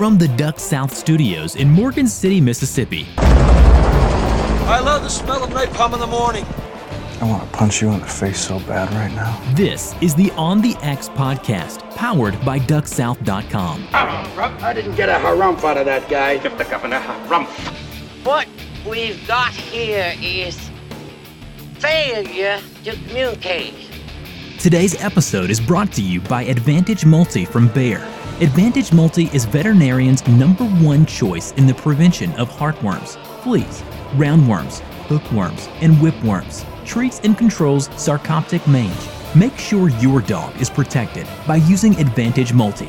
from the Duck South Studios in Morgan City, Mississippi. I love the smell of napalm in the morning. I want to punch you in the face so bad right now. This is the On the X podcast, powered by DuckSouth.com. I didn't get a harumph out of that guy. What we've got here is failure to communicate. Today's episode is brought to you by Advantage Multi from Bayer. Advantage Multi is veterinarians' number one choice in the prevention of heartworms, fleas, roundworms, hookworms, and whipworms. Treats and controls sarcoptic mange. Make sure your dog is protected by using Advantage Multi.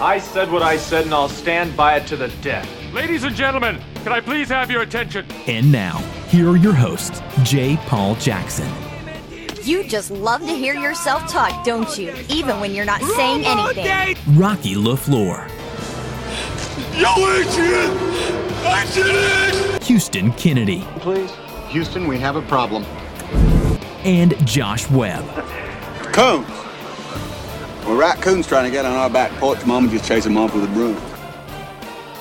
I said what I said, and I'll stand by it to the death. Ladies and gentlemen, can I please have your attention? And now, here are your hosts, J. Paul Jackson. You just love to hear yourself talk, don't you? Even when you're not saying anything. Rocky LaFleur. Yo, Adrian! Adrian! Houston Kennedy. Please. Houston, we have a problem. And Josh Webb. Coons. Well, raccoons trying to get on our back porch. Mama just chased them off with a broom.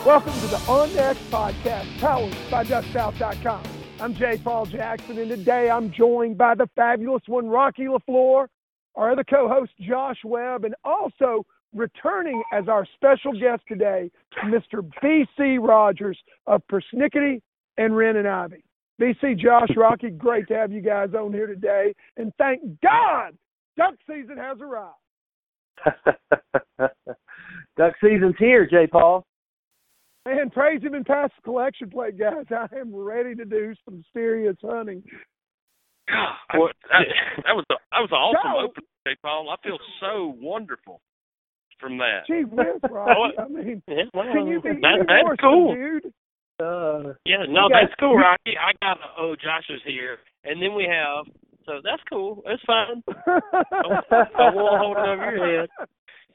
Welcome to the On X podcast, powered by DuckSouth.com. I'm Jay Paul Jackson, and today I'm joined by the fabulous one, Rocky LaFleur, our other co-host, Josh Webb, and also returning as our special guest today, Mr. B.C. Rogers of Persnickety and Wren and Ivy. BC, Josh, Rocky, great to have you guys on here today, and thank God duck season has arrived. duck season's here, Jay Paul. Man, praise him and pass the collection plate, guys. I am ready to do some serious hunting. God, well, that, that was a, that was an awesome opening, J. Paul. I feel so wonderful from that. Gee whiz, Rocky. I mean, yeah, well, can you be that, even that's more cool. dude? Uh, yeah, no, that's cool, Rocky. I got oh, Josh is here, and then we have so that's cool. That's fine. I won't hold it over your head.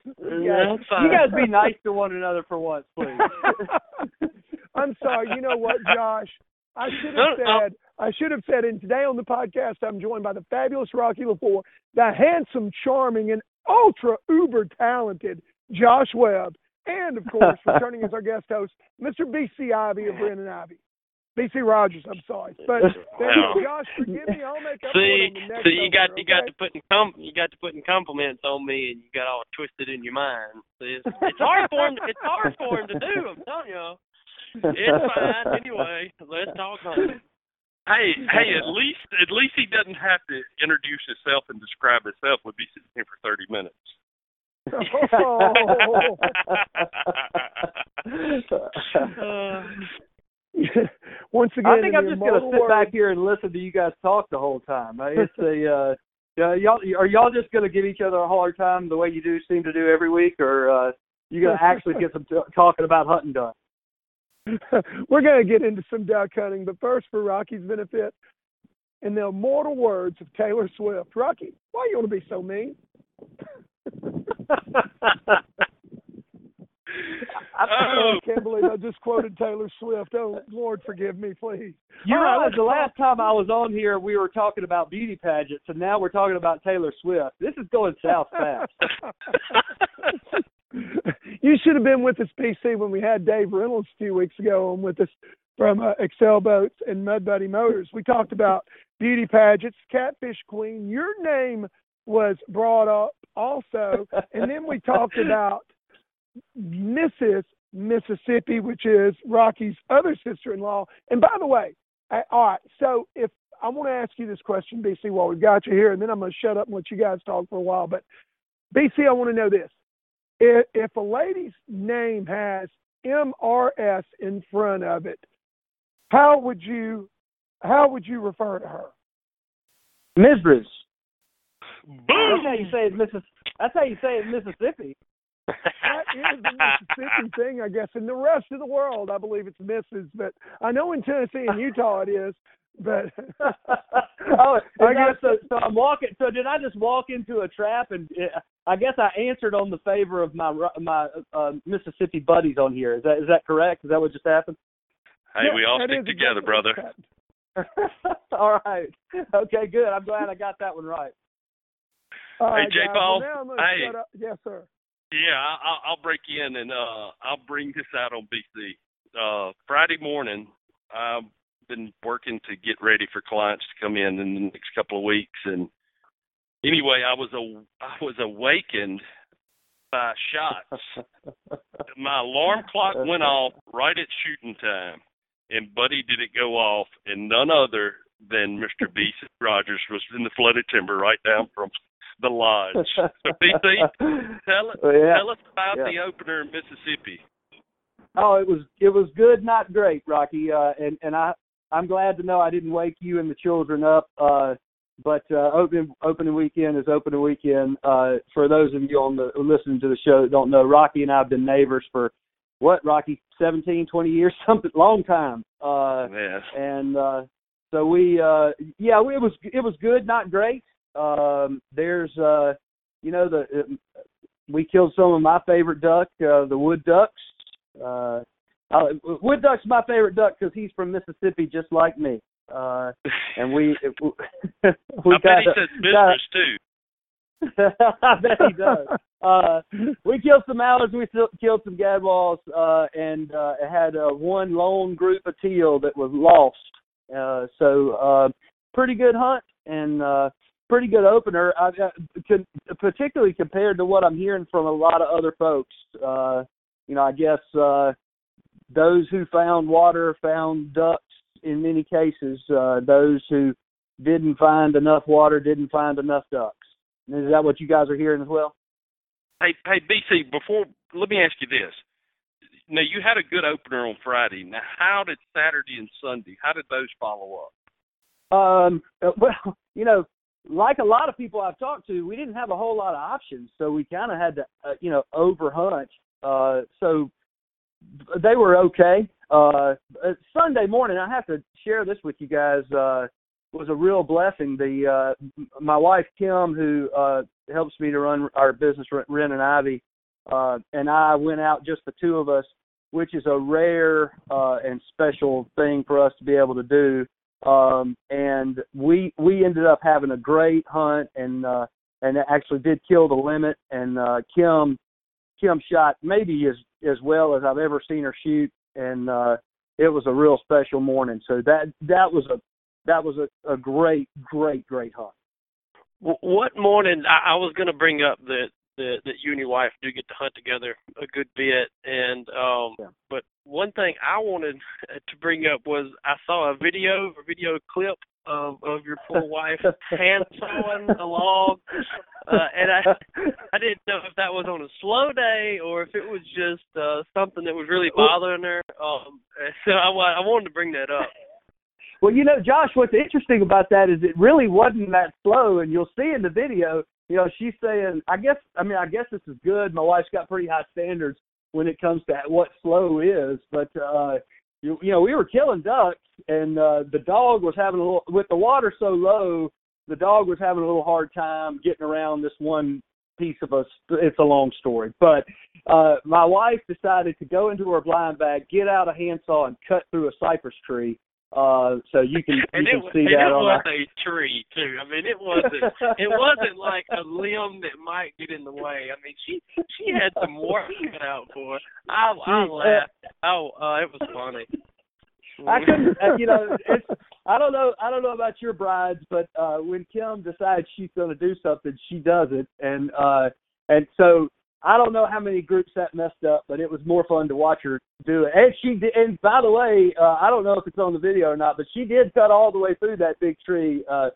You guys, you guys be nice to one another for once, please. I'm sorry. You know what, Josh? I should have said. I should have said. And today on the podcast, I'm joined by the fabulous Rocky LaFleur, the handsome, charming, and ultra uber talented Josh Webb, and of course, returning as our guest host, Mr. BC Ivy of Wren and Ivy. BC Rogers, I'm sorry, but Wow. Josh, forgive me. I'll make up See, for it on the next see, you got opener, you got okay? to putting com you got to putting compliments on me, and you got all twisted in your mind. See, it's, it's hard for him. It's hard for him to do. I'm telling you. It's fine. Anyway, let's talk hunting. Hey, hey, at least at least he doesn't have to introduce himself and describe himself. Would be sitting here for thirty minutes. Oh. Once again, I think I'm just gonna sit back here and listen to you guys talk the whole time. Uh, It's a uh, yeah, y'all are y'all just gonna give each other a hard time the way you do seem to do every week, or uh, you gonna actually get some t- talking about hunting done? We're going to get into some duck hunting, but first, for Rocky's benefit, in the immortal words of Taylor Swift, Rocky, why you want to be so mean? Oh. I can't believe I just quoted Taylor Swift. Oh, Lord, forgive me, please. You All right, realize let's the last time I was on here, we were talking about beauty pageants, and now we're talking about Taylor Swift. This is going south fast. you should have been with us, PC, when we had Dave Reynolds a few weeks ago on with us from uh, Excel Boats and Mud Buddy Motors. We talked about beauty pageants, Catfish Queen. Your name was brought up also, and then we talked about Mrs. Mississippi, which is Rocky's other sister-in-law. And by the way, I, all right, so if I want to ask you this question, BC, while we've got you here, and then I'm going to shut up and let you guys talk for a while. But BC, I want to know this: if, if a lady's name has MRS in front of it, how would you how would you refer to her? Mrs. Boom! That's how you say it, Missis. That's how you say it Mississippi. That is the Mississippi thing, I guess. In the rest of the world, I believe it's Mrs. But I know in Tennessee and Utah it is. But oh, I I guess- guess so. So I'm walking. So did I just walk into a trap? And uh, I guess I answered on the favor of my my uh, Mississippi buddies on here. Is that is that correct? Is that what just happened? Hey, we all stick together, brother. All right. Okay. Good. I'm glad I got that one right. All Hey, right, J. Paul. Well, now I'm gonna Hey. Yes, sir. Yeah, I, I'll- I'll break in and uh, I'll bring this out on BC. Uh, Friday morning, I've been working to get ready for clients to come in in the next couple of weeks, and anyway, I was a I was awakened by shots. My alarm clock went off right at shooting time, and Buddy did it go off, and none other than Mr. B. C. Rogers was in the flooded timber right down from the lodge. So BC, tell, yeah. tell us about Yeah. the opener in Mississippi. Oh, it was it was good, not great, Rocky. Uh, and and I I'm glad to know I didn't wake you and the children up. Uh, but uh, open opening weekend is opening weekend. Uh, for those of you on the listening to the show that don't know, Rocky and I have been neighbors for what Rocky 17, 20 years, something long time. Uh, Yeah. and uh so we uh yeah we, it was it was good not great um there's uh you know the uh, we killed some of my favorite duck uh the wood ducks uh, uh wood duck's my favorite duck because he's from mississippi just like me uh and we we I bet he says got- business too. I bet he does. Uh, we killed some mallards, we killed some gadwalls, uh, and uh, it had uh, one lone group of teal that was lost. Uh, so uh, pretty good hunt and uh, pretty good opener, I, I, particularly compared to what I'm hearing from a lot of other folks. Uh, you know, I guess uh, those who found water found ducks in many cases. Uh, those who didn't find enough water didn't find enough ducks. Is that what you guys are hearing as well? Hey, hey, BC. Before, let me ask you this. Now, you had a good opener on Friday. Now, how did Saturday and Sunday? How did those follow up? Um, well, you know, like a lot of people I've talked to, we didn't have a whole lot of options, so we kind of had to, uh, you know, overhunt. Uh, so they were okay. Uh, uh, Sunday morning, I have to share this with you guys. Uh, was a real blessing. The uh, my wife Kim, who uh, helps me to run our business, Wren and Ivy, uh, and I went out just the two of us, which is a rare uh, and special thing for us to be able to do um and we we ended up having a great hunt and uh and actually did kill the limit. And uh kim kim shot maybe as as well as i've ever seen her shoot. And uh it was a real special morning. So that that was a that was a, a great great great hunt. What morning? I, I was going to bring up that that that you and your wife do get to hunt together a good bit, and um, but one thing I wanted to bring up was I saw a video, a video clip of of your poor wife hand sawing a log, uh, and I I didn't know if that was on a slow day or if it was just uh something that was really bothering her. Um, so I I wanted to bring that up. Well, you know, Josh, what's interesting about that is it really wasn't that slow, and you'll see in the video, you know, she's saying, I guess, I mean, I guess this is good. My wife's got pretty high standards when it comes to what slow is, but uh, you, you know, we were killing ducks, and uh, the dog was having a little, with the water so low, the dog was having a little hard time getting around this one piece of us. It's a long story, but uh, my wife decided to go into her blind bag, get out a handsaw, and cut through a cypress tree. Uh, so you can you and it, wa- see and that it was our. a tree too. I mean, it wasn't. it wasn't like a limb that might get in the way. I mean, she she had some work cut out for her. I I uh, laughed. Oh, uh, it was funny. I couldn't, uh, you know, it's. I don't know. I don't know about your brides, but uh when Kim decides she's going to do something, she does it, and uh and so I don't know how many groups that messed up, but it was more fun to watch her do it. And she did. And by the way, uh, I don't know if it's on the video or not, but she did cut all the way through that big tree. Uh,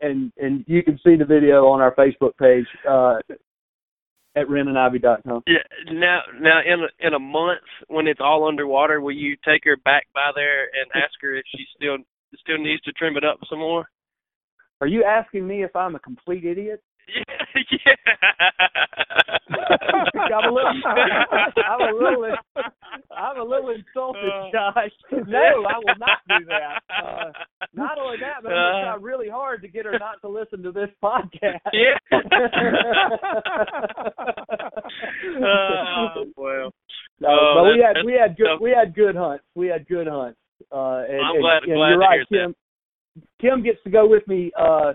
and and you can see the video on our Facebook page uh, at renandivy.com. Yeah. Now, now in a, in a month when it's all underwater, will you take her back by there and ask her if she still still needs to trim it up some more? Are you asking me if I'm a complete idiot? I'm a little, I'm a little, I'm a little insulted, Josh. No, I will not do that. Uh, not only that, but I'm gonna try really hard to get her not to listen to this podcast. Yeah. oh, well. No, Oh, but we had we had good tough. we had good hunts. We had good hunts. Uh, and, I'm and- glad- and glad you're to right, hear Kim. Kim gets to go with me uh,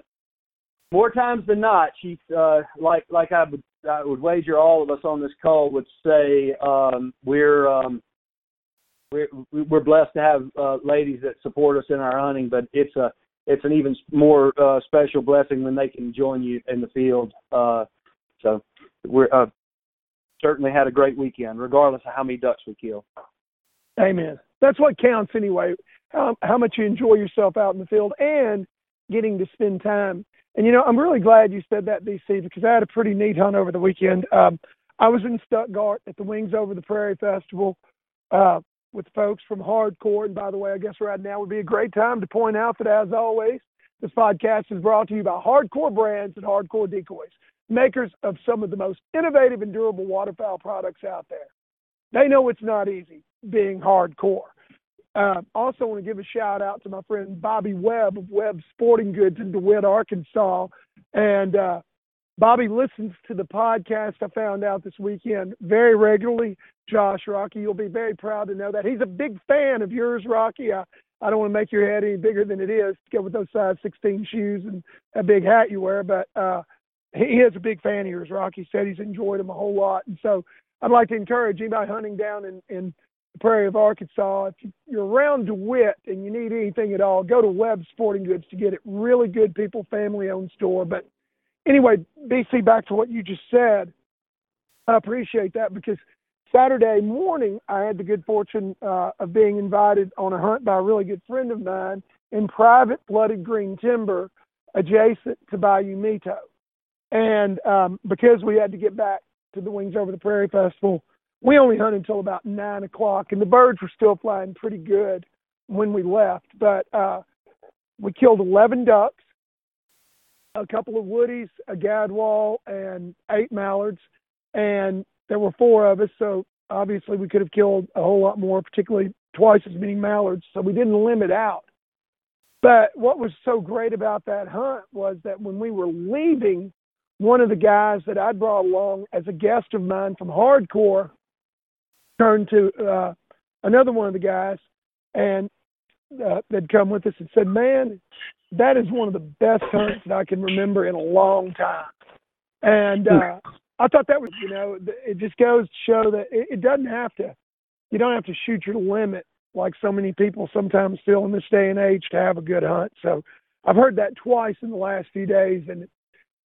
more times than not, she's uh, like like I would I would wager all of us on this call would say um, we're um, we're we're blessed to have uh, ladies that support us in our hunting, but it's a it's an even more uh, special blessing when they can join you in the field. Uh, so we're uh, certainly had a great weekend, regardless of how many ducks we kill. Amen. That's what counts anyway. How how much you enjoy yourself out in the field and getting to spend time. And you know, I'm really glad you said that, BC, because I had a pretty neat hunt over the weekend. Um, I was in Stuttgart at the Wings Over the Prairie Festival uh, with folks from Hardcore. And by the way, I guess right now would be a great time to point out that, as always, this podcast is brought to you by Hardcore Brands and Hardcore Decoys, makers of some of the most innovative and durable waterfowl products out there. They know it's not easy being hardcore. Uh, also, want to give a shout out to my friend Bobby Webb of Webb Sporting Goods in DeWitt, Arkansas. And uh, Bobby listens to the podcast I found out this weekend very regularly. Josh Rocky, you'll be very proud to know that. He's a big fan of yours, Rocky. I, I don't want to make your head any bigger than it is to go with those size 16 shoes and that big hat you wear, but uh, he is a big fan of yours, Rocky. Said he's enjoyed them a whole lot. And so I'd like to encourage anybody hunting down in, in the prairie of Arkansas, if you're around DeWitt and you need anything at all, go to Webb Sporting Goods to get it. Really good people, family owned store. But anyway, BC, back to what you just said. I appreciate that because Saturday morning I had the good fortune uh, of being invited on a hunt by a really good friend of mine in private flooded green timber adjacent to Bayou Meto. And um, because we had to get back to the Wings Over the Prairie Festival, we only hunted until about nine o'clock, and the birds were still flying pretty good when we left. But uh, we killed 11 ducks, a couple of woodies, a gadwall, and eight mallards. And there were four of us, so obviously we could have killed a whole lot more, particularly twice as many mallards. So we didn't limit out. But what was so great about that hunt was that when we were leaving, one of the guys that I'd brought along as a guest of mine from Hardcore turned to uh, another one of the guys and uh, that come with us and said, "Man, that is one of the best hunts that I can remember in a long time." And uh, I thought that was, you know, it just goes to show that it, it doesn't have to. You don't have to shoot your limit like so many people sometimes feel in this day and age to have a good hunt. So I've heard that twice in the last few days, and it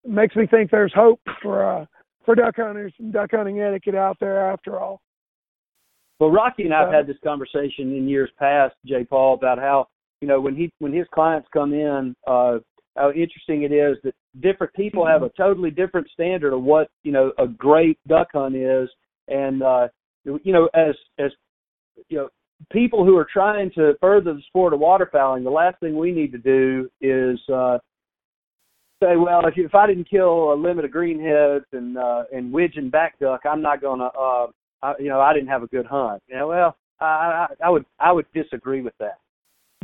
makes me think there's hope for uh, for duck hunters and duck hunting etiquette out there after all. Well, Rocky and I've had this conversation in years past, Jay Paul, about how you know when he when his clients come in, uh, how interesting it is that different people have a totally different standard of what you know a great duck hunt is, and uh, you know as as you know people who are trying to further the sport of waterfowling, the last thing we need to do is uh, say, well, if you, if I didn't kill a limit of greenheads and uh, and widgeon back duck, I'm not going to uh, I, you know, I didn't have a good hunt. You know, well, I, I, I would I would disagree with that.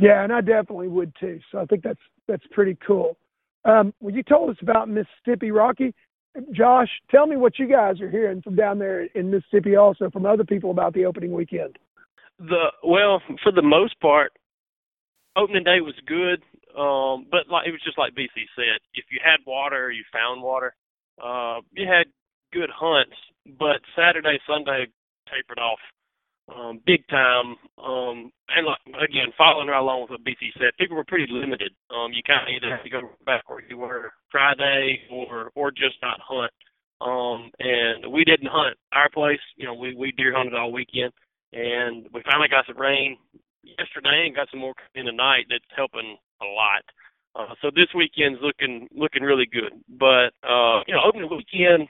Yeah, and I definitely would too. So I think that's that's pretty cool. Um, when you told us about Mississippi, Rocky, Josh, tell me what you guys are hearing from down there in Mississippi, also from other people about the opening weekend. The well, for the most part, opening day was good. Um, but like it was just like BC said, if you had water, you found water. Uh, you had good hunts, but Saturday, Sunday tapered off um, big time. Um, and like, again, following right along with what BC said, people were pretty limited. Um, you kind of either had to go back where you were Friday or or just not hunt. Um, and we didn't hunt our place. You know, we we deer hunted all weekend, and we finally got some rain yesterday and got some more in the night. That's helping a lot. Uh, so this weekend's looking looking really good. But uh, you know, opening weekend,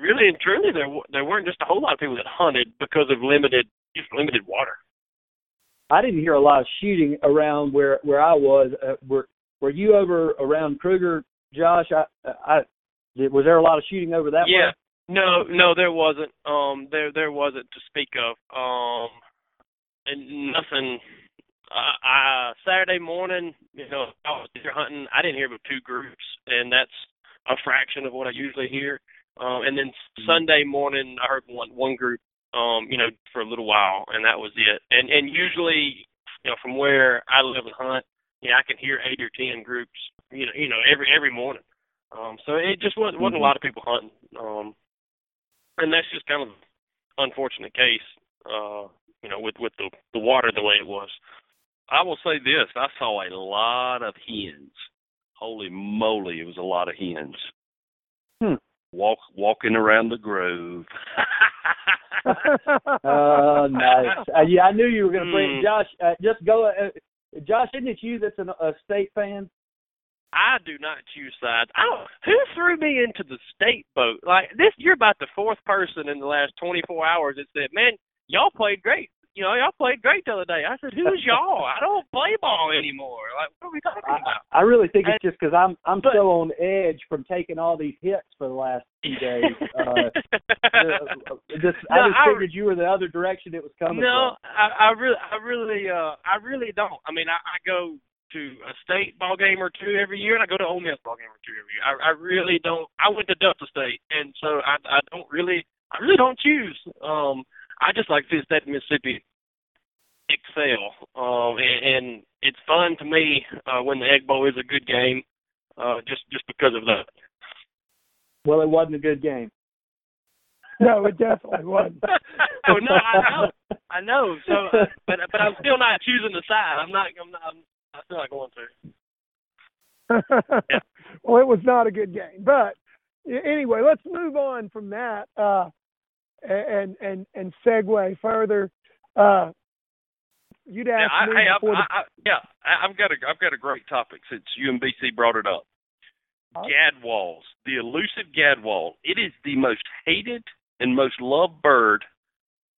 really and truly, there there weren't just a whole lot of people that hunted because of limited just limited water. I didn't hear a lot of shooting around where where I was. Uh, were were you over around Kruger, Josh? I I was there a lot of shooting over that yeah. way? No, no, there wasn't. Um, there there wasn't to speak of. Um, and nothing. Uh, I Saturday morning, you know, I was deer hunting. I didn't hear but two groups, and that's a fraction of what I usually hear. Um, and then mm-hmm. Sunday morning, I heard one one group, um, you know, for a little while, and that was it. And and usually, you know, from where I live and hunt, yeah, I can hear eight or ten groups you know, you know, every every morning. Um, so it just wasn't wasn't a lot of people hunting. Um, and that's just kind of unfortunate case. Uh, you know, with with the the water the way it was. I will say this: I saw a lot of hens. Holy moly, it was a lot of hens. Hmm. Walk walking around the grove. Oh, nice. Uh, yeah, I knew you were going to bring Mm. Josh. Uh, just go. Uh, Josh, isn't it you that's an, a state fan? I do not choose sides. I don't. Who threw me into the state boat? Like this, you're about the fourth person in the last 24 hours that said, "Man, y'all played great. You know, y'all played great the other day." I said, "Who's y'all? I don't play ball anymore. Like, what are we talking about?" I really think it's just because I'm I'm but- so on edge from taking all these hits for the last few days. Uh, uh, just I No, just I- figured you were the other direction it was coming No, from. I, I really, I really, uh, I really don't. I mean, I, I go to a state ball game or two every year, and I go to Ole Miss ball game or two every year. I, I really don't. I went to Delta State, and so I, I don't really, I really don't choose. Um, I just like the state Mississippi excel, um, and, and it's fun to me uh, when the Egg Bowl is a good game, uh, just just because of that. Well, it wasn't a good game. No, it definitely wasn't. oh no, I know, I know. So, uh, but but I'm still not choosing the side. I'm not. I'm not. I'm, I'm still not going to. well, it was not a good game. But anyway, let's move on from that uh, and and and segue further. Uh, you'd asked I, me I've, before the I, I, yeah, I- I've got a, I've got a great topic since UMBC brought it up. Gadwalls, the elusive gadwall. It is the most hated and most loved bird,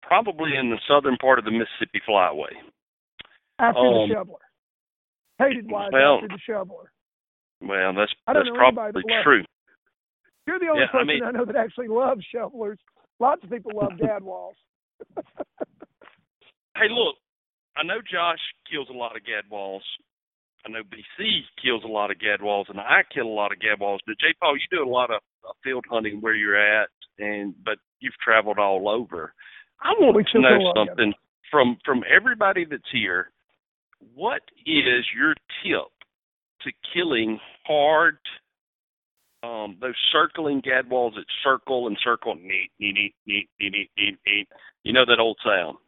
probably in the southern part of the Mississippi Flyway. after um, the shoveler. Hated wise well, after the shoveler. Well, that's that's probably that true. You're the only Yeah, I person mean- I know that actually loves shovelers. Lots of people love gadwalls. Hey, look, I know Josh kills a lot of gadwalls. I know BC kills a lot of gadwalls, and I kill a lot of gadwalls. But Jay Paul, you do a lot of uh, field hunting where you're at, and but you've traveled all over. I want to know something from from everybody that's here. What is your tip to killing hard um, those circling gadwalls that circle and circle, neat, neat, neat, neat, neat, neat, neat. You know that old sound.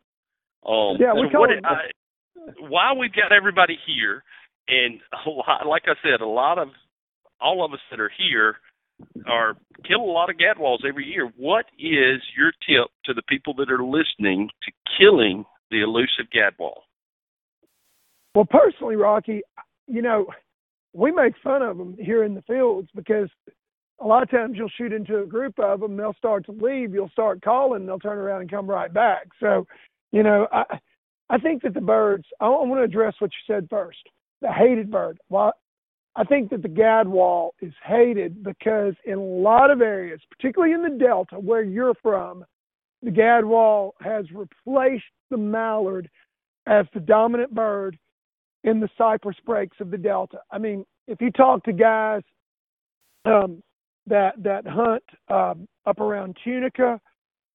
Um, Yeah, we what it- I, why we've got everybody here, and a lot, like I said, a lot of all of us that are here are kill a lot of gadwalls every year. What is your tip to the people that are listening to killing the elusive gadwall? Well, personally, Rocky, you know, we make fun of them here in the fields because a lot of times you'll shoot into a group of them, they'll start to leave, you'll start calling, they'll turn around and come right back. So, you know, I I think that the birds. I, want to address what you said first. The hated bird. Well, I think that the gadwall is hated because in a lot of areas, particularly in the Delta where you're from, the gadwall has replaced the mallard as the dominant bird in the cypress breaks of the Delta. I mean, if you talk to guys um, that that hunt um, up around Tunica,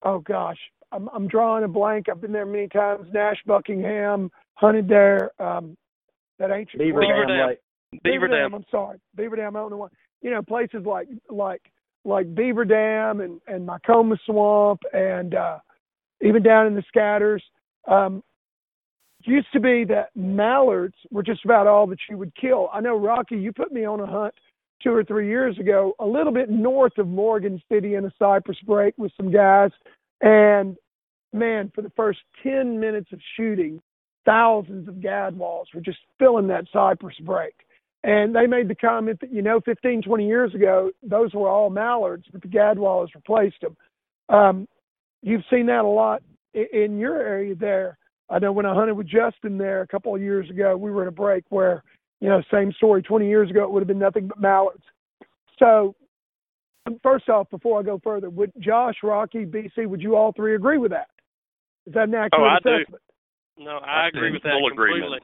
oh gosh, I'm, I'm drawing a blank. I've been there many times. Nash Buckingham hunted there. Um, that ancient Beaver Grove. Dam Lake. Beaver Dam. I'm sorry, Beaver Dam. I don't know what. You know, places like like like Beaver Dam and and Mycoma Swamp and uh, even down in the Scatters. Um, used to be that mallards were just about all that you would kill. I know Rocky, you put me on a hunt two or three years ago, a little bit north of Morgan City in a cypress break with some guys, and man, for the first ten minutes of shooting, thousands of gadwalls were just filling that cypress break. And they made the comment that, you know, 15, 20 years ago, those were all mallards, but the gadwall has replaced them. Um, you've seen that a lot in your area there. I know when I hunted with Justin there a couple of years ago, we were in a break where, you know, same story. 20 years ago, it would have been nothing but mallards. So, first off, before I go further, would Josh, Rocky, BC, would you all three agree with that? Is that an oh, accurate Oh, I do. assessment? No, I I agree with that full completely. agreement.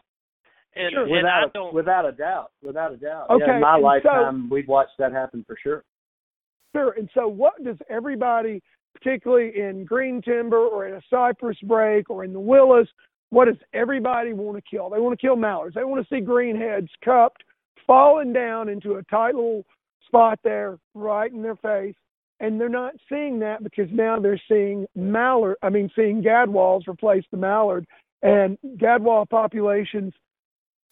And, Sure. and without I a, don't. without a doubt, without a doubt. Okay, yeah, in my and so- lifetime, we've watched that happen for sure. Sure. And so, what does everybody, particularly in green timber or in a cypress break or in the willows, what does everybody want to kill? They want to kill mallards. They want to see greenheads cupped, falling down into a tight little spot there, right in their face. And they're not seeing that because now they're seeing mallard. I mean, seeing gadwalls replace the mallard, and gadwall populations.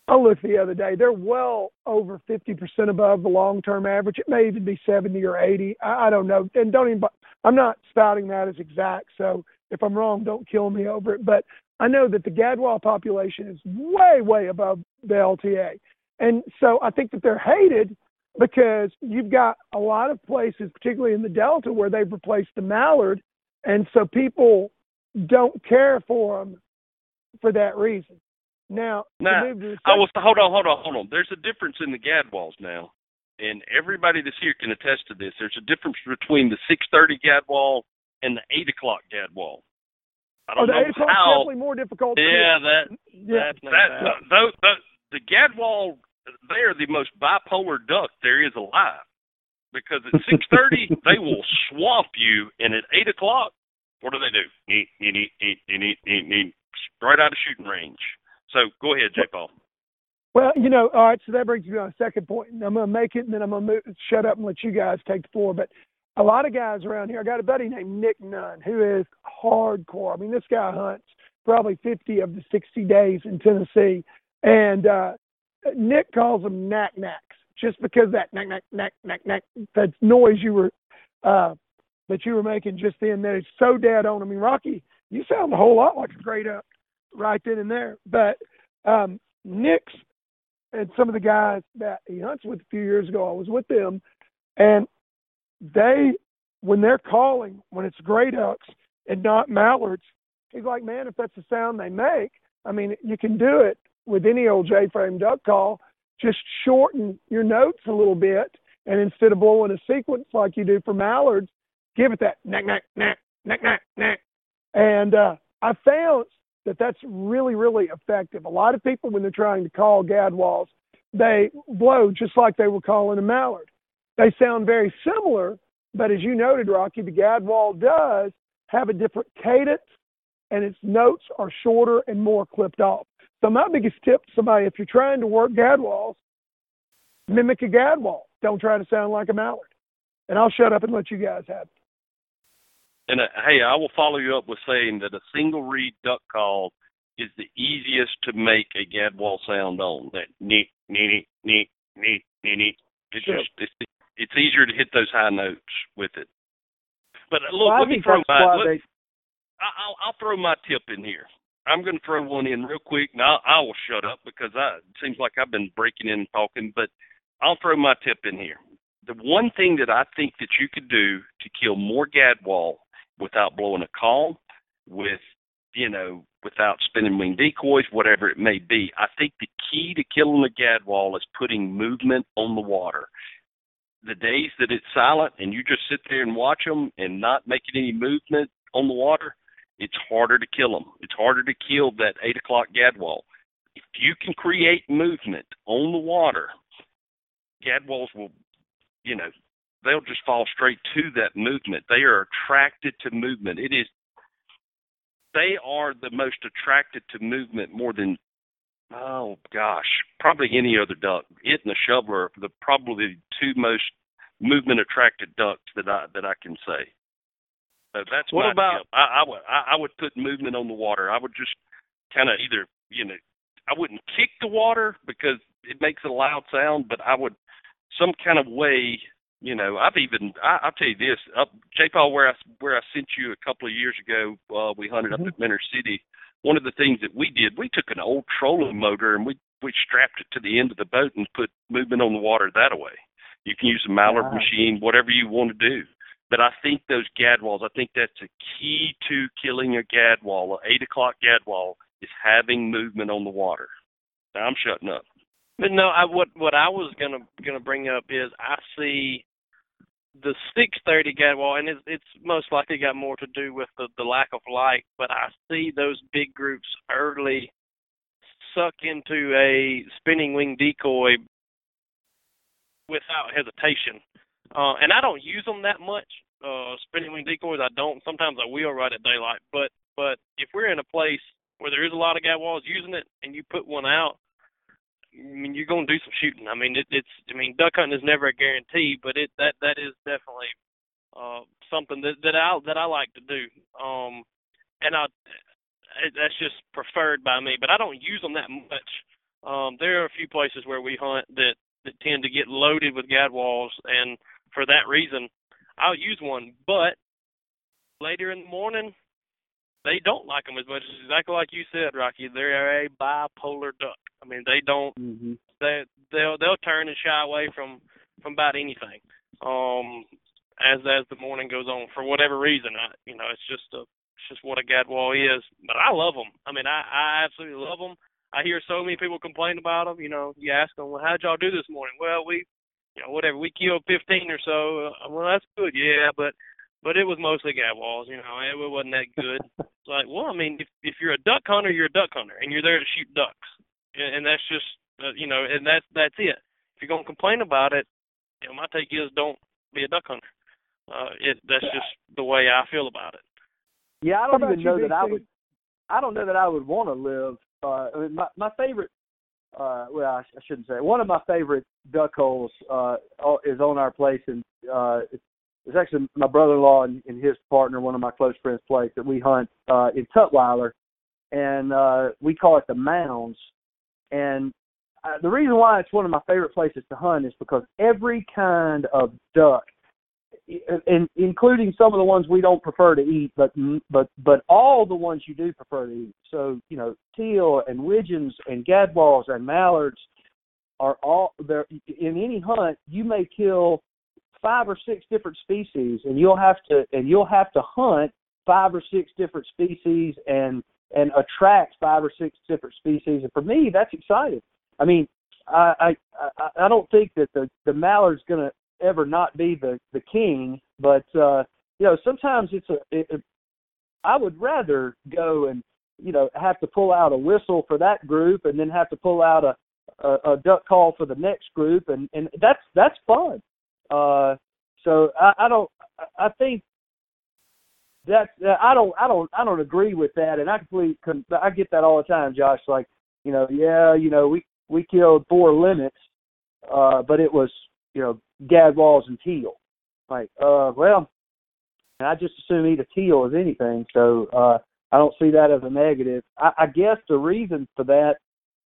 I looked the other day; they're well over 50% above the long-term average. It may even be 70 or 80. I, I don't know, and don't even. I'm not spouting that as exact. So if I'm wrong, don't kill me over it. But I know that the gadwall population is way, way above the LTA. And so I think that they're hated because you've got a lot of places, particularly in the Delta, where they've replaced the mallard. And so people don't care for them for that reason. Now, now I was hold on, hold on, hold on. There's a difference in the gadwalls now, and everybody that's here can attest to this. There's a difference between the 6:30 gadwall and the eight o'clock gadwall. I oh, don't oh, the know o'clock how. definitely more difficult. Yeah, that yeah. that, that the, the, the gadwall they are the most bipolar duck there is alive because at six thirty they will swamp you, and at eight o'clock, what do they do? Eat, eat, eat, eat, eat, eat, eat, right out of shooting range. So go ahead, J. Paul. Well, you know, all right. So that brings me on a second point. I'm going to make it, and then I'm going to move, shut up and let you guys take the floor. But a lot of guys around here. I got a buddy named Nick Nunn who is hardcore. I mean, this guy hunts probably 50 of the 60 days in Tennessee, and uh, Nick calls them knack knacks just because that knack knack knack knack knack that noise you were uh, that you were making just then that is so dead on. I mean, Rocky, you sound a whole lot like a great up right then and there. But um, Nick's and some of the guys that he hunts with a few years ago, I was with them, and they when they're calling when it's gray ducks and not mallards, he's like, man, if that's the sound they make, I mean, you can do it with any old J-frame duck call. Just shorten your notes a little bit, and instead of blowing a sequence like you do for mallards, give it that knack knack knack knack knack knack. And uh, I found that that's really really effective. A lot of people when they're trying to call gadwalls, they blow just like they were calling a mallard. They sound very similar, but as you noted, Rocky, the gadwall does have a different cadence, and its notes are shorter and more clipped off. So my biggest tip to somebody, if you're trying to work gadwalls, mimic a gadwall. Don't try to sound like a mallard. And I'll shut up and let you guys have it. And uh, hey, I will follow you up with saying that a single reed duck call is the easiest to make a gadwall sound on. That neat, neat, neat, neat, neat, neat. It's Sure. just it's, it's easier to hit those high notes with it. But uh, look, Well, let me throw my let, I'll, I'll throw my tip in here. I'm going to throw one in real quick, and I'll, I will shut up because I, it seems like I've been breaking in and talking. But I'll throw my tip in here. The one thing that I think that you could do to kill more gadwall without blowing a call, with you know, without spinning wing decoys, whatever it may be, I think the key to killing the gadwall is putting movement on the water. The days that it's silent and you just sit there and watch them and not making any movement on the water, it's harder to kill them. It's harder to kill that eight o'clock gadwall. If you can create movement on the water, gadwalls will, you know, they'll just fall straight to that movement. They are attracted to movement. It is, they are the most attracted to movement more than, oh gosh, probably any other duck. It and the shoveler are the probably two most movement attracted ducks that I that I can say. So that's What about- tip. I, I would I, I would put movement on the water. I would just kind of either you know I wouldn't kick the water because it makes a loud sound, but I would some kind of way. You know, I've even I, I'll tell you this. Up J. Paul, where I where I sent you a couple of years ago, uh, we hunted up at Minter City. One of the things that we did, we took an old trolling motor and we we strapped it to the end of the boat and put movement on the water that way. You can use a mallard Wow. machine, whatever you want to do. But I think those gadwalls, I think that's a key to killing a gadwall. An eight o'clock gadwall is having movement on the water. Now I'm shutting up. But no, I what what I was gonna gonna bring up is I see the six thirty gadwall, and it's it's most likely got more to do with the the lack of light. But I see those big groups early suck into a spinning wing decoy without hesitation. Uh, and I don't use them that much. Uh, spinning wing decoys, I don't. Sometimes I will right at daylight. But but if we're in a place where there is a lot of gadwalls using it, and you put one out, I mean, you're gonna do some shooting. I mean, it, it's I mean, duck hunting is never a guarantee, but it that that is definitely uh something that that I that I like to do. Um, and I it, that's just preferred by me, but I don't use them that much. Um, there are a few places where we hunt that that tend to get loaded with gadwalls, and for that reason, I'll use one. But later in the morning, they don't like them as much. It's exactly like you said, Rocky. They're a bipolar duck. I mean, they don't. Mm-hmm. They they'll they'll turn and shy away from from about anything. Um, as as the morning goes on, for whatever reason, I you know it's just a it's just what a gadwall is. But I love them. I mean, I I absolutely love them. I hear so many people complain about them. You know, you ask them, well, how'd y'all do this morning? Well, we, you know, whatever, we killed 15 or so. Uh, well, that's good, yeah, but but it was mostly gadwalls. You know, it, it wasn't that good. it's like, well, I mean, if if you're a duck hunter, you're a duck hunter, and you're there to shoot ducks, and, and that's just, uh, you know, and that's that's it. If you're gonna complain about it, you know, my take is don't be a duck hunter. Uh, it that's just the way I feel about it. Yeah, I don't even know that I would. I don't know that I would want to live. Uh, I mean, my my favorite. Uh, well, I, shouldn't say. One of my favorite duck holes uh, is on our place, and uh, it's, it's actually my brother-in-law and, and his partner, one of my close friends' place that we hunt uh, in Tutwiler, and uh, we call it the Mounds. And uh, the reason why it's one of my favorite places to hunt is because every kind of duck and including some of the ones we don't prefer to eat, but but but all the ones you do prefer to eat. So you know, teal and widgeons and gadwalls and mallards are all there. In any hunt, you may kill five or six different species, and you'll have to and you'll have to hunt five or six different species and and attract five or six different species. And for me, that's exciting. I mean, I I I don't think that the the mallard's going to ever not be the the king, but uh, you know sometimes it's a. It, it, I would rather go and you know have to pull out a whistle for that group and then have to pull out a a, a duck call for the next group and and that's that's fun. Uh, so I, I don't. I think that I don't I don't I don't agree with that, and I completely I get that all the time, Josh. Like you know, yeah, you know, we we killed four limits, uh, but it was you know, gadwalls and teal. Like, uh, well, I just assume eat a teal as anything, so uh, I don't see that as a negative. I, I guess the reason for that,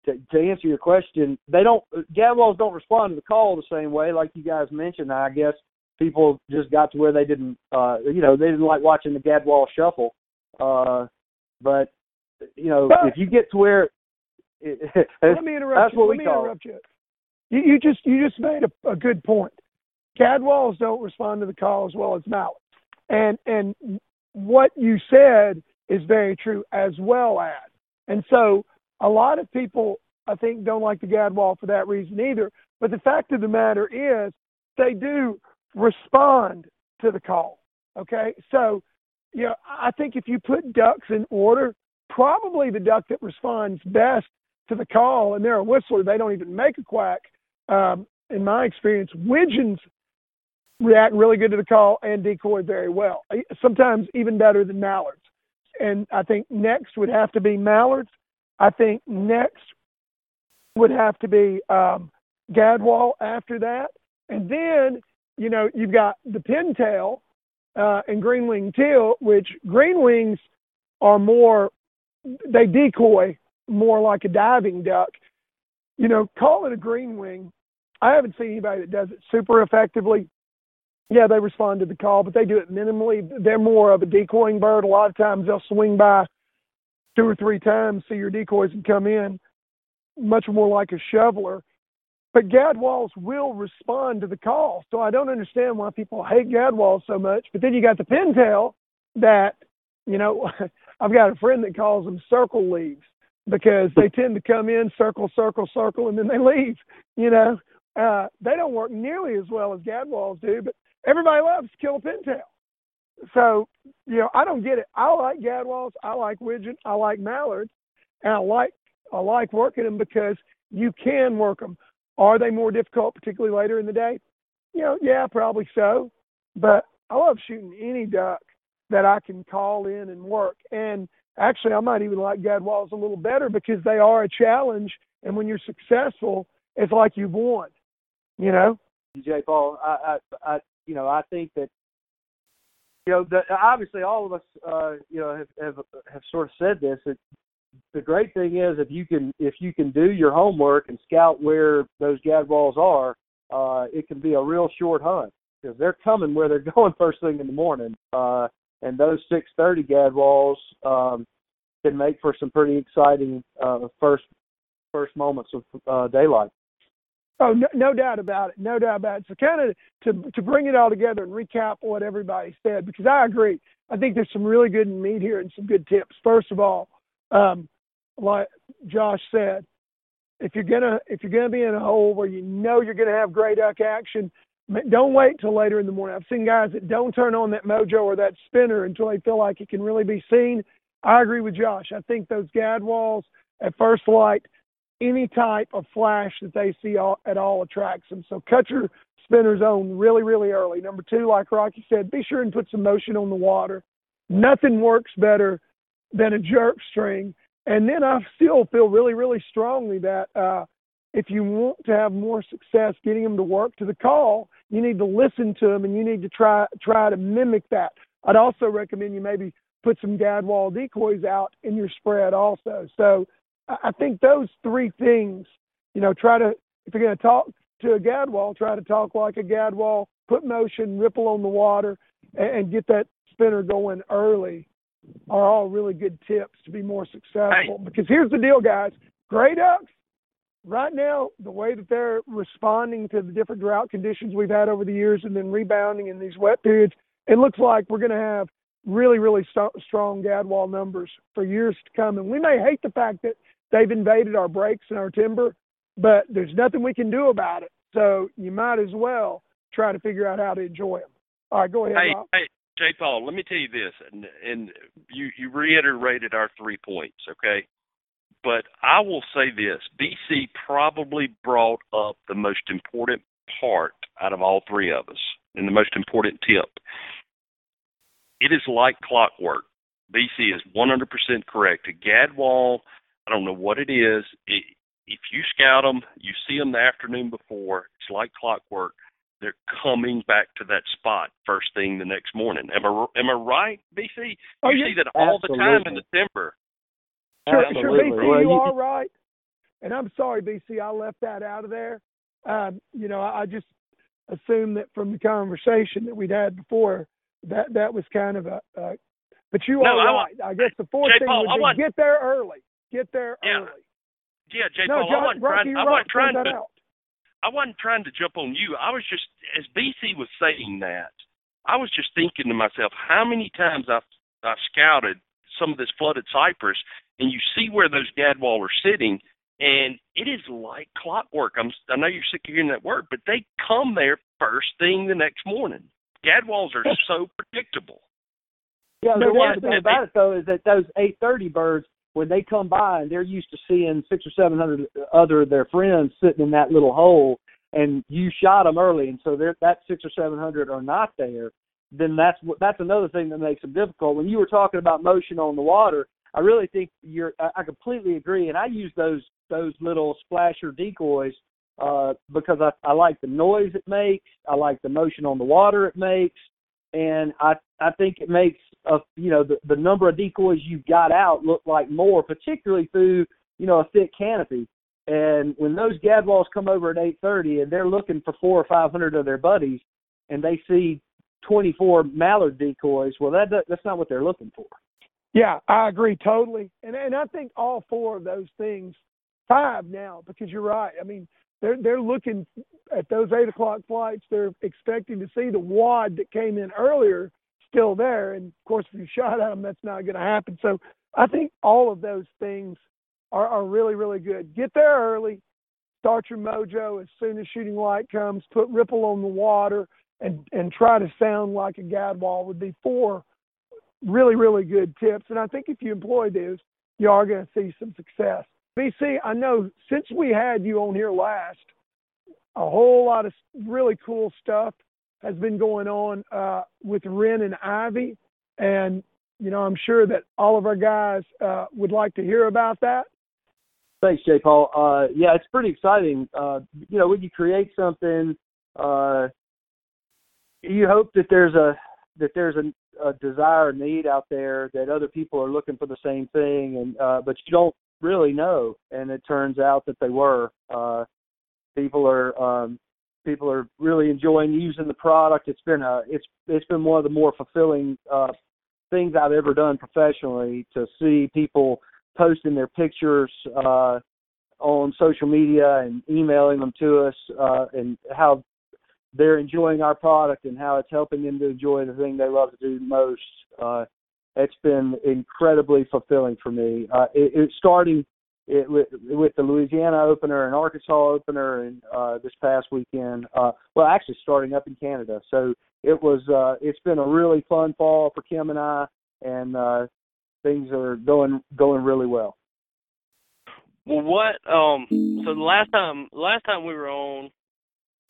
to, to answer your question, they don't gadwalls don't respond to the call the same way, like you guys mentioned. I guess people just got to where they didn't, uh, you know, they didn't like watching the gadwall shuffle. Uh, but you know, but, if you get to where, it, let me interrupt that's you. what let we me call. Interrupt you. You, you just you just made a, a good point. Gadwalls don't respond to the call as well as mallards, and and what you said is very true as well as. And so a lot of people I think don't like the gadwall for that reason either. But the fact of the matter is they do respond to the call. Okay, so you know I think if you put ducks in order, probably the duck that responds best to the call, and they're a whistler, they don't even make a quack, um, in my experience, widgeons react really good to the call and decoy very well. Sometimes even better than mallards. And I think next would have to be mallards. I think next would have to be um, gadwall after that. And then, you know, you've got the pintail uh, and green wing teal, which green wings are more, they decoy more like a diving duck. You know, call it a green wing I haven't seen anybody that does it super effectively. Yeah, they respond to the call, but they do it minimally. They're more of a decoying bird. A lot of times they'll swing by two or three times, see your decoys and come in, much more like a shoveler. But gadwalls will respond to the call. So I don't understand why people hate gadwalls so much. But then you got the pintail that, you know, I've got a friend that calls them circle leaves because they tend to come in, circle, circle, circle, and then they leave, you know. Uh, they don't work nearly as well as gadwalls do, but everybody loves kill a pintail. So, you know, I don't get it. I like gadwalls, I like widgeon, I like mallards, and I like I like working them because you can work them. Are they more difficult, particularly later in the day? You know, yeah, probably so. But I love shooting any duck that I can call in and work. And actually, I might even like gadwalls a little better because they are a challenge, and when you're successful, it's like you've won. You know. J. Paul, I, I, I, you know, I think that, you know, that obviously all of us, uh, you know, have, have have sort of said this. That the great thing is if you can if you can do your homework and scout where those gadwalls are, uh, it can be a real short hunt because they're coming where they're going first thing in the morning. Uh, and those 630 gadwalls um, can make for some pretty exciting uh, first first moments of uh, daylight. Oh, no, no doubt about it. No doubt about it. So, kind of to to bring it all together and recap what everybody said, because I agree. I think there's some really good meat here and some good tips. First of all, um, like Josh said, if you're gonna if you're gonna be in a hole where you know you're gonna have gray duck action, don't wait till later in the morning. I've seen guys that don't turn on that mojo or that spinner until they feel like it can really be seen. I agree with Josh. I think those gadwalls at first light, any type of flash that they see all, at all attracts them. So cut your spinners on really, really early. Number two, like Rocky said, be sure and put some motion on the water. Nothing works better than a jerk string. And then I still feel really, really strongly that uh, if you want to have more success getting them to work to the call, you need to listen to them and you need to try try to mimic that. I'd also recommend you maybe put some gadwall decoys out in your spread also. So I think those three things, you know, try to if you're going to talk to a gadwall, try to talk like a gadwall, put motion, ripple on the water, and, and get that spinner going early. Are all really good tips to be more successful. Hey. Because here's the deal, guys: gray ducks right now, the way that they're responding to the different drought conditions we've had over the years and then rebounding in these wet periods, it looks like we're going to have really, really st- strong gadwall numbers for years to come. And we may hate the fact that they've invaded our breaks and our timber, but there's nothing we can do about it. So you might as well try to figure out how to enjoy them. All right, go ahead. Hey, hey, J. Paul, let me tell you this, and, and you you reiterated our three points, okay? But I will say this: BC probably brought up the most important part out of all three of us, and the most important tip. It is like clockwork. BC is 100% correct. A gadwall, I don't know what it is. It, if you scout them, you see them the afternoon before. It's like clockwork. They're coming back to that spot first thing the next morning. Am I am I right, BC? You Oh, yeah. see that all the time in Absolutely. the timber. Sure, sure, Absolutely. BC, Well, you you- are right. And I'm sorry, BC, I left that out of there. Um, you know, I I just assumed that from the conversation that we'd had before, that that was kind of a. Uh, but you No, are I wa- right. I guess the fourth J. thing Paul, would I be want- get there early. Get there Yeah. early. Yeah, J. No, Paul, John, I wasn't Rocky, trying. you're I right. wasn't trying that to. out. I wasn't trying to jump on you. I was just, as BC was saying that, I was just thinking to myself, how many times I've, I've scouted some of this flooded cypress, and you see where those gadwall are sitting, and it is like clockwork. I'm, I know you're sick of hearing that word, but they come there first thing the next morning. Gadwalls are so predictable. Yeah, the doubt worst thing about about it though is that those eight thirty birds, when they come by and they're used to seeing six or seven hundred other of their friends sitting in that little hole, and you shot them early, and so that six or seven hundred are not there. Then that's what that's another thing that makes them difficult. When you were talking about motion on the water, I really think you're. I completely agree, and I use those those little splasher decoys uh, because I, I like the noise it makes. I like the motion on the water it makes, and I I think it makes a you know the the number of decoys you've got out look like more, particularly through you know a thick canopy. And when those gadwalls come over at 8:30 and they're looking for four or five hundred of their buddies, and they see 24 mallard decoys, well that that's not what they're looking for. Yeah, I agree totally. And and I think all four of those things, five now, because you're right. I mean, they're they're looking at those eight o'clock flights. They're expecting to see the wad that came in earlier still there. And of course, if you shot at them, that's not going to happen. So I think all of those things are are really really good. Get there early. Start your mojo as soon as shooting light comes. Put ripple on the water and and try to sound like a gadwall would be four really, really good tips. And I think if you employ those, you are going to see some success. BC, I know since we had you on here last, a whole lot of really cool stuff has been going on uh, with Wren and Ivy. And you know, I'm sure that all of our guys uh, would like to hear about that. Thanks, Jay Paul. Uh, yeah, it's pretty exciting. Uh, you know, when you create something, uh, you hope that there's a that there's a, a desire, need out there that other people are looking for the same thing, and uh, but you don't really know. And it turns out that they were. Uh, people are um, people are really enjoying using the product. It's been a it's it's been one of the more fulfilling uh, things I've ever done professionally to see people posting their pictures uh, on social media and emailing them to us uh, and how they're enjoying our product and how it's helping them to enjoy the thing they love to do most. Uh, it's been incredibly fulfilling for me. Uh, it, it starting it, with, with the Louisiana opener and Arkansas opener, and uh, this past weekend. Uh, well, actually, starting up in Canada. So it was. Uh, it's been a really fun fall for Kim and I, and uh, things are going going really well. Well, what? Um. So the last time, last time we were on,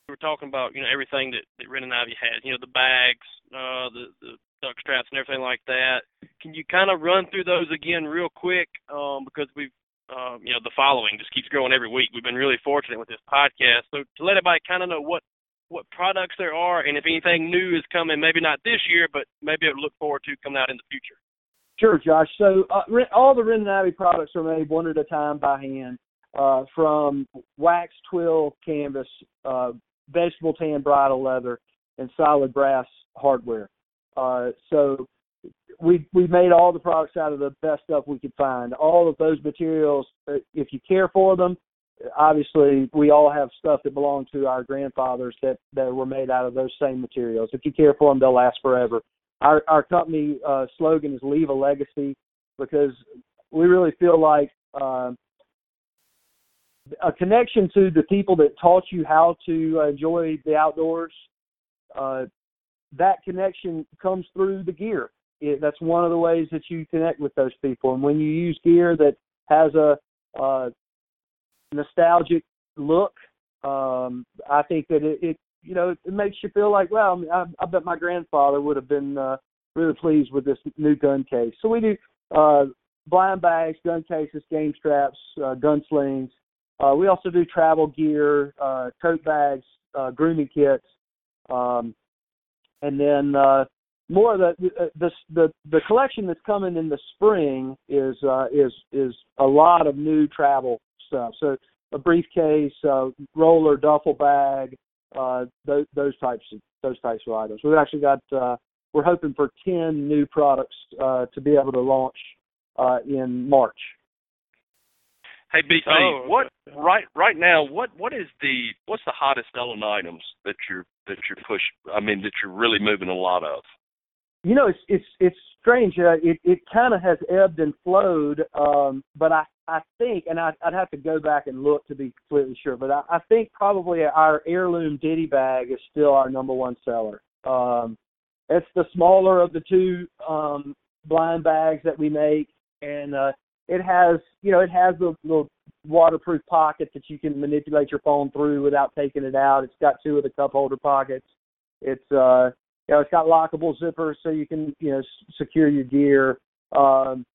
we were talking about you know everything that that Wren and Ivy has. You know the bags, uh, the the duck straps, and everything like that. Can you kind of run through those again real quick? Um, because we've um, you know, the following just keeps growing every week. We've been really fortunate with this podcast. So to let everybody kind of know what what products there are and if anything new is coming, maybe not this year, but maybe to look forward to coming out in the future. Sure, Josh. So uh, all the Wren and Ivy products are made one at a time by hand uh, from wax twill canvas, uh, vegetable tan bridle leather, and solid brass hardware. Uh, so we we made all the products out of the best stuff we could find. All of those materials, uh, if you care for them, obviously we all have stuff that belonged to our grandfathers that that were made out of those same materials. If you care for them, they'll last forever. Our our company uh, slogan is "Leave a Legacy" because we really feel like uh, a connection to the people that taught you how to enjoy the outdoors. Uh, that connection comes through the gear it, that's one of the ways that you connect with those people. And when you use gear that has a uh, nostalgic look, um, I think that it, it you know it makes you feel like well I, I bet my grandfather would have been uh, really pleased with this new gun case. So we do uh, blind bags, gun cases, game straps, uh, gun slings. Uh, we also do travel gear, uh, tote bags, uh, grooming kits, um, and then uh, more the the the the collection that's coming in the spring is uh, is is a lot of new travel stuff. So a briefcase, uh, roller, duffel bag, uh, those those types of those types of items. We've actually got uh, we're hoping for ten new products uh, to be able to launch uh, in March. Hey BC, oh, what right right now? What what is the what's the hottest selling items that you're that you're push? I mean that you're really moving a lot of you know, it's it's it's strange. Uh, it it kind of has ebbed and flowed, um, but I I think, and I, I'd have to go back and look to be completely sure, but I, I think probably our heirloom ditty bag is still our number one seller. Um, it's the smaller of the two um, blind bags that we make, and uh, it has you know it has the little waterproof pocket that you can manipulate your phone through without taking it out. It's got two of the cup holder pockets. It's uh you know, it's got lockable zippers so you can you know secure your gear. Um,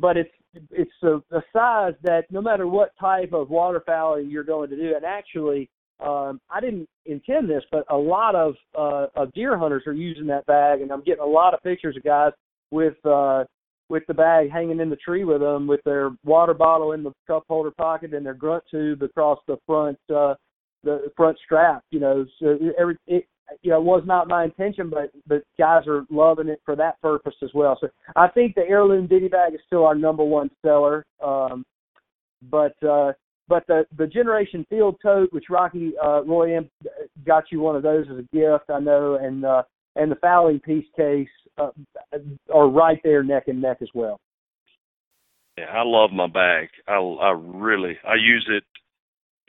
but it's it's a, a size that no matter what type of waterfowling you're going to do, and actually, um, I didn't intend this, but a lot of uh, of deer hunters are using that bag, and I'm getting a lot of pictures of guys with uh, with the bag hanging in the tree with them, with their water bottle in the cup holder pocket and their grunt tube across the front uh, the front strap. You know, so every it, you know, was not my intention, but but guys are loving it for that purpose as well. So I think the heirloom ditty bag is still our number one seller. Um, but uh, but the the Generation Field tote, which Rocky uh, Roy M got you one of those as a gift, I know, and uh, and the fowling piece case uh, are right there neck and neck as well. Yeah, I love my bag. I I really I use it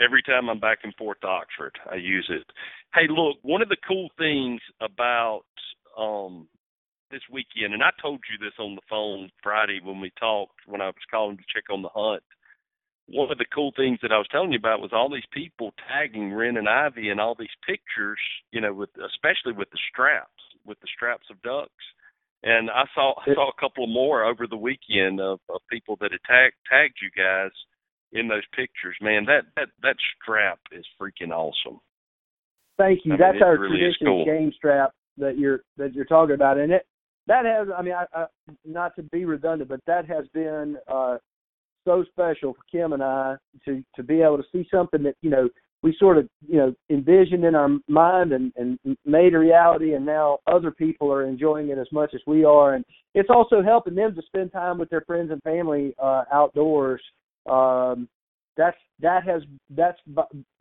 every time I'm back and forth to Oxford. I use it. Hey, look, one of the cool things about um this weekend, and I told you this on the phone Friday when we talked when I was calling to check on the hunt. One of the cool things that I was telling you about was all these people tagging Wren and Ivy and all these pictures, you know, with especially with the straps, with the straps of ducks. And I saw I saw a couple more over the weekend of, of people that had tagged tagged you guys in those pictures. Man, that that that strap is freaking awesome. Thank you. I That's it our really traditional cool. game strap that you're that you're talking about, and it that has. I mean, I, I, not to be redundant, but that has been uh, so special for Kim and I to to be able to see something that you know we sort of you know envisioned in our mind and and made a reality, and now other people are enjoying it as much as we are, and it's also helping them to spend time with their friends and family uh, outdoors. Um, that's that has that's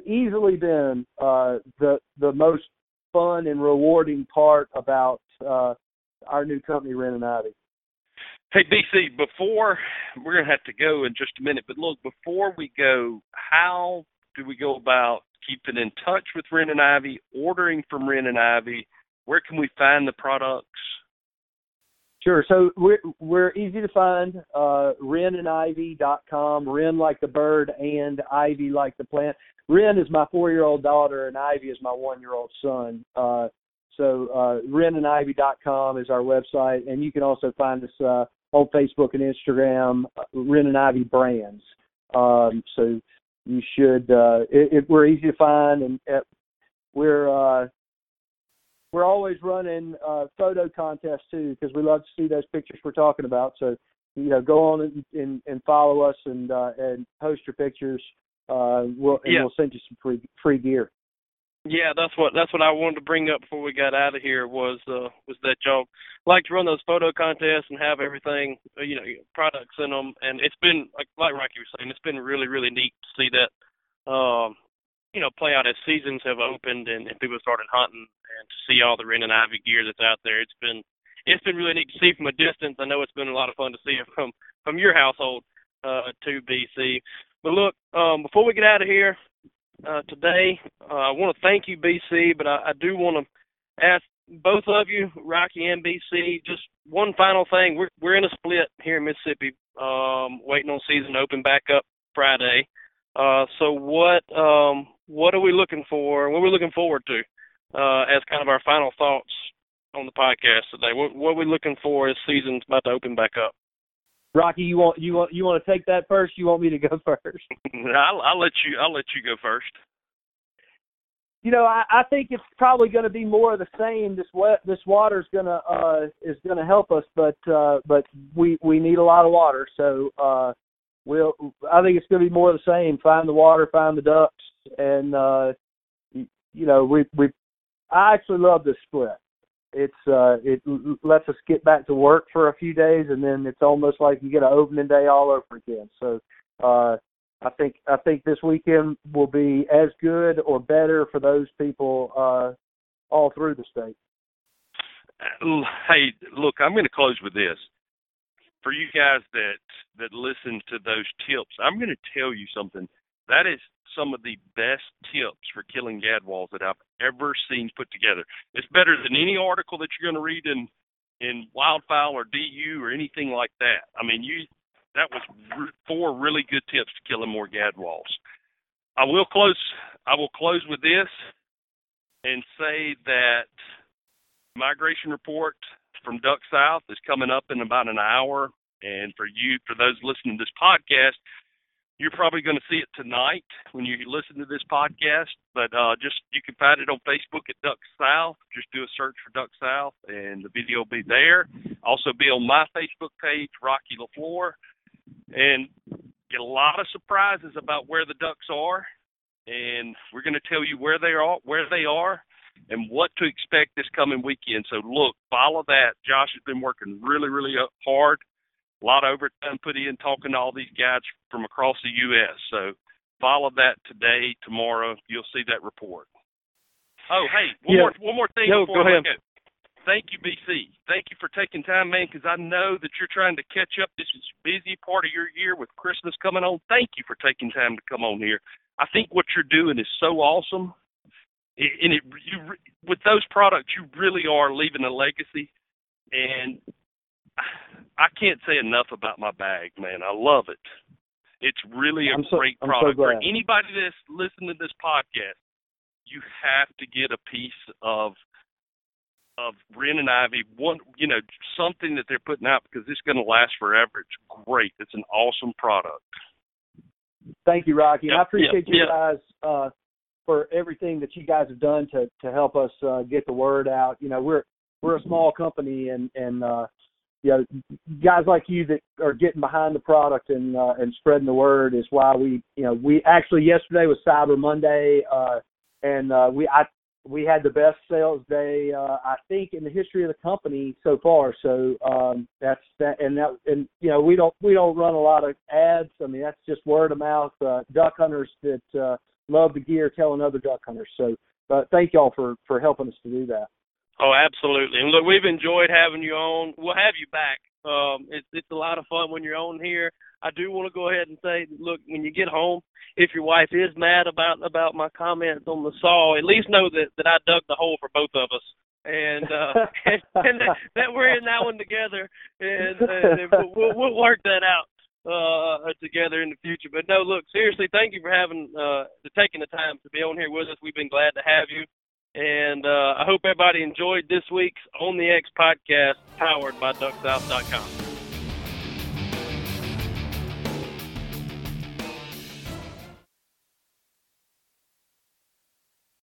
easily been uh, the the most fun and rewarding part about uh, our new company, Wren and Ivy. Hey BC, before we're gonna have to go in just a minute, but look, before we go, how do we go about keeping in touch with Wren and Ivy, ordering from Wren and Ivy? Where can we find the products? Sure. So we're we're easy to find. Uh, wrenandivy.com. Wren like the bird, and Ivy like the plant. Wren is my four-year-old daughter, and Ivy is my one-year-old son. Uh, so uh, wrenandivy.com is our website, and you can also find us uh, on Facebook and Instagram, uh, Wren and Ivy Brands. Um, so you should. Uh, it, it, we're easy to find, and uh, we're uh, we're always running uh, photo contests too because we love to see those pictures we're talking about. So you know, go on and and, and follow us and uh, and post your pictures. Uh, we'll and Yeah. we'll send you some free free gear. Yeah, that's what that's what I wanted to bring up before we got out of here was uh was that y'all like to run those photo contests and have everything uh, you know products in them and it's been like like Rocky was saying it's been really really neat to see that um you know play out as seasons have opened and, and people started hunting and to see all the Wren and Ivy gear that's out there. It's been it's been really neat to see from a distance. I know it's been a lot of fun to see it from from your household uh to BC but look um before we get out of here uh, today. Uh, I want to thank you, BC, but I, I do want to ask both of you, Rocky and BC, just one final thing. We're we're in a split here in Mississippi, um, waiting on season to open back up Friday. Uh, so what um, what are we looking for? What are we looking forward to uh, as kind of our final thoughts on the podcast today? What what are we looking for as season's about to open back up? Rocky, you want you want you want to take that first? You want me to go first? I'll, I'll let you. I'll let you go first. You know, I, I think it's probably going to be more of the same. This wet, this water's gonna uh, is going to help us, but uh, but we we need a lot of water, so uh, we'll. I think it's going to be more of the same. Find the water, find the ducks, and uh, you, you know, we we. I actually love this split. It's uh, it lets us get back to work for a few days, and then it's almost like you get an opening day all over again. So. uh I think I think this weekend will be as good or better for those people uh, all through the state. Uh, Hey, look, I'm going to close with this. For you guys that that listen to those tips, I'm going to tell you something. That is some of the best tips for killing gadwalls that I've ever seen put together. It's better than any article that you're going to read in in Wildfowl or DU or anything like that. I mean, you that was four really good tips to killing more gadwalls. I will close. I will close with this and say that migration report from Duck South is coming up in about an hour. And for you, for those listening to this podcast, you're probably going to see it tonight when you listen to this podcast. But uh, just you can find it on Facebook at Duck South. Just do a search for Duck South, and the video will be there. Also, be on my Facebook page, Rocky LaFleur, and get a lot of surprises about where the ducks are. And we're going to tell you where they are, where they are, and what to expect this coming weekend. So look, follow that. Josh has been working really, really uh, hard. A lot of overtime put in talking to all these guys from across the U.S. So follow that today, tomorrow. You'll see that report. Oh, hey, one Yeah. more one more thing Yo, before go I ahead. go. Thank you, BC. Thank you for taking time, man, because I know that you're trying to catch up. This is a busy part of your year with Christmas coming on. Thank you for taking time to come on here. I think what you're doing is so awesome, and it you with those products you really are leaving a legacy. And I can't say enough about my bag, man. I love it. It's really a so- great I'm so product for anybody that's listening to this podcast. You have to get a piece of of Wren and Ivy, one you know something that they're putting out because it's going to last forever. It's great. It's an awesome product. Thank you, Rocky. And I appreciate yep, you yep. guys uh, for everything that you guys have done to to help us uh, get the word out. You know, we're we're a small company, and and uh, you know, guys like you that are getting behind the product and uh, and spreading the word is why we you know we actually yesterday was Cyber Monday, uh, and uh, we I we had the best sales day uh, I think in the history of the company so far. So um, that's that, and that, and you know we don't we don't run a lot of ads. I mean that's just word of mouth. Uh, duck hunters that uh, love the gear telling other duck hunters. So uh, thank y'all for for helping us to do that. Oh, absolutely. And look, we've enjoyed having you on. We'll have you back. Um, it's it's a lot of fun when you're on here. I do want to go ahead and say, look, when you get home, if your wife is mad about about my comments on the saw, at least know that that I dug the hole for both of us, and uh, and, and that, that we're in that one together, and, and we'll, we'll work that out uh together in the future. But no, look, seriously, thank you for having uh taking the time to be on here with us. We've been glad to have you. And uh, I hope everybody enjoyed this week's On the X podcast powered by DuckSouth.com.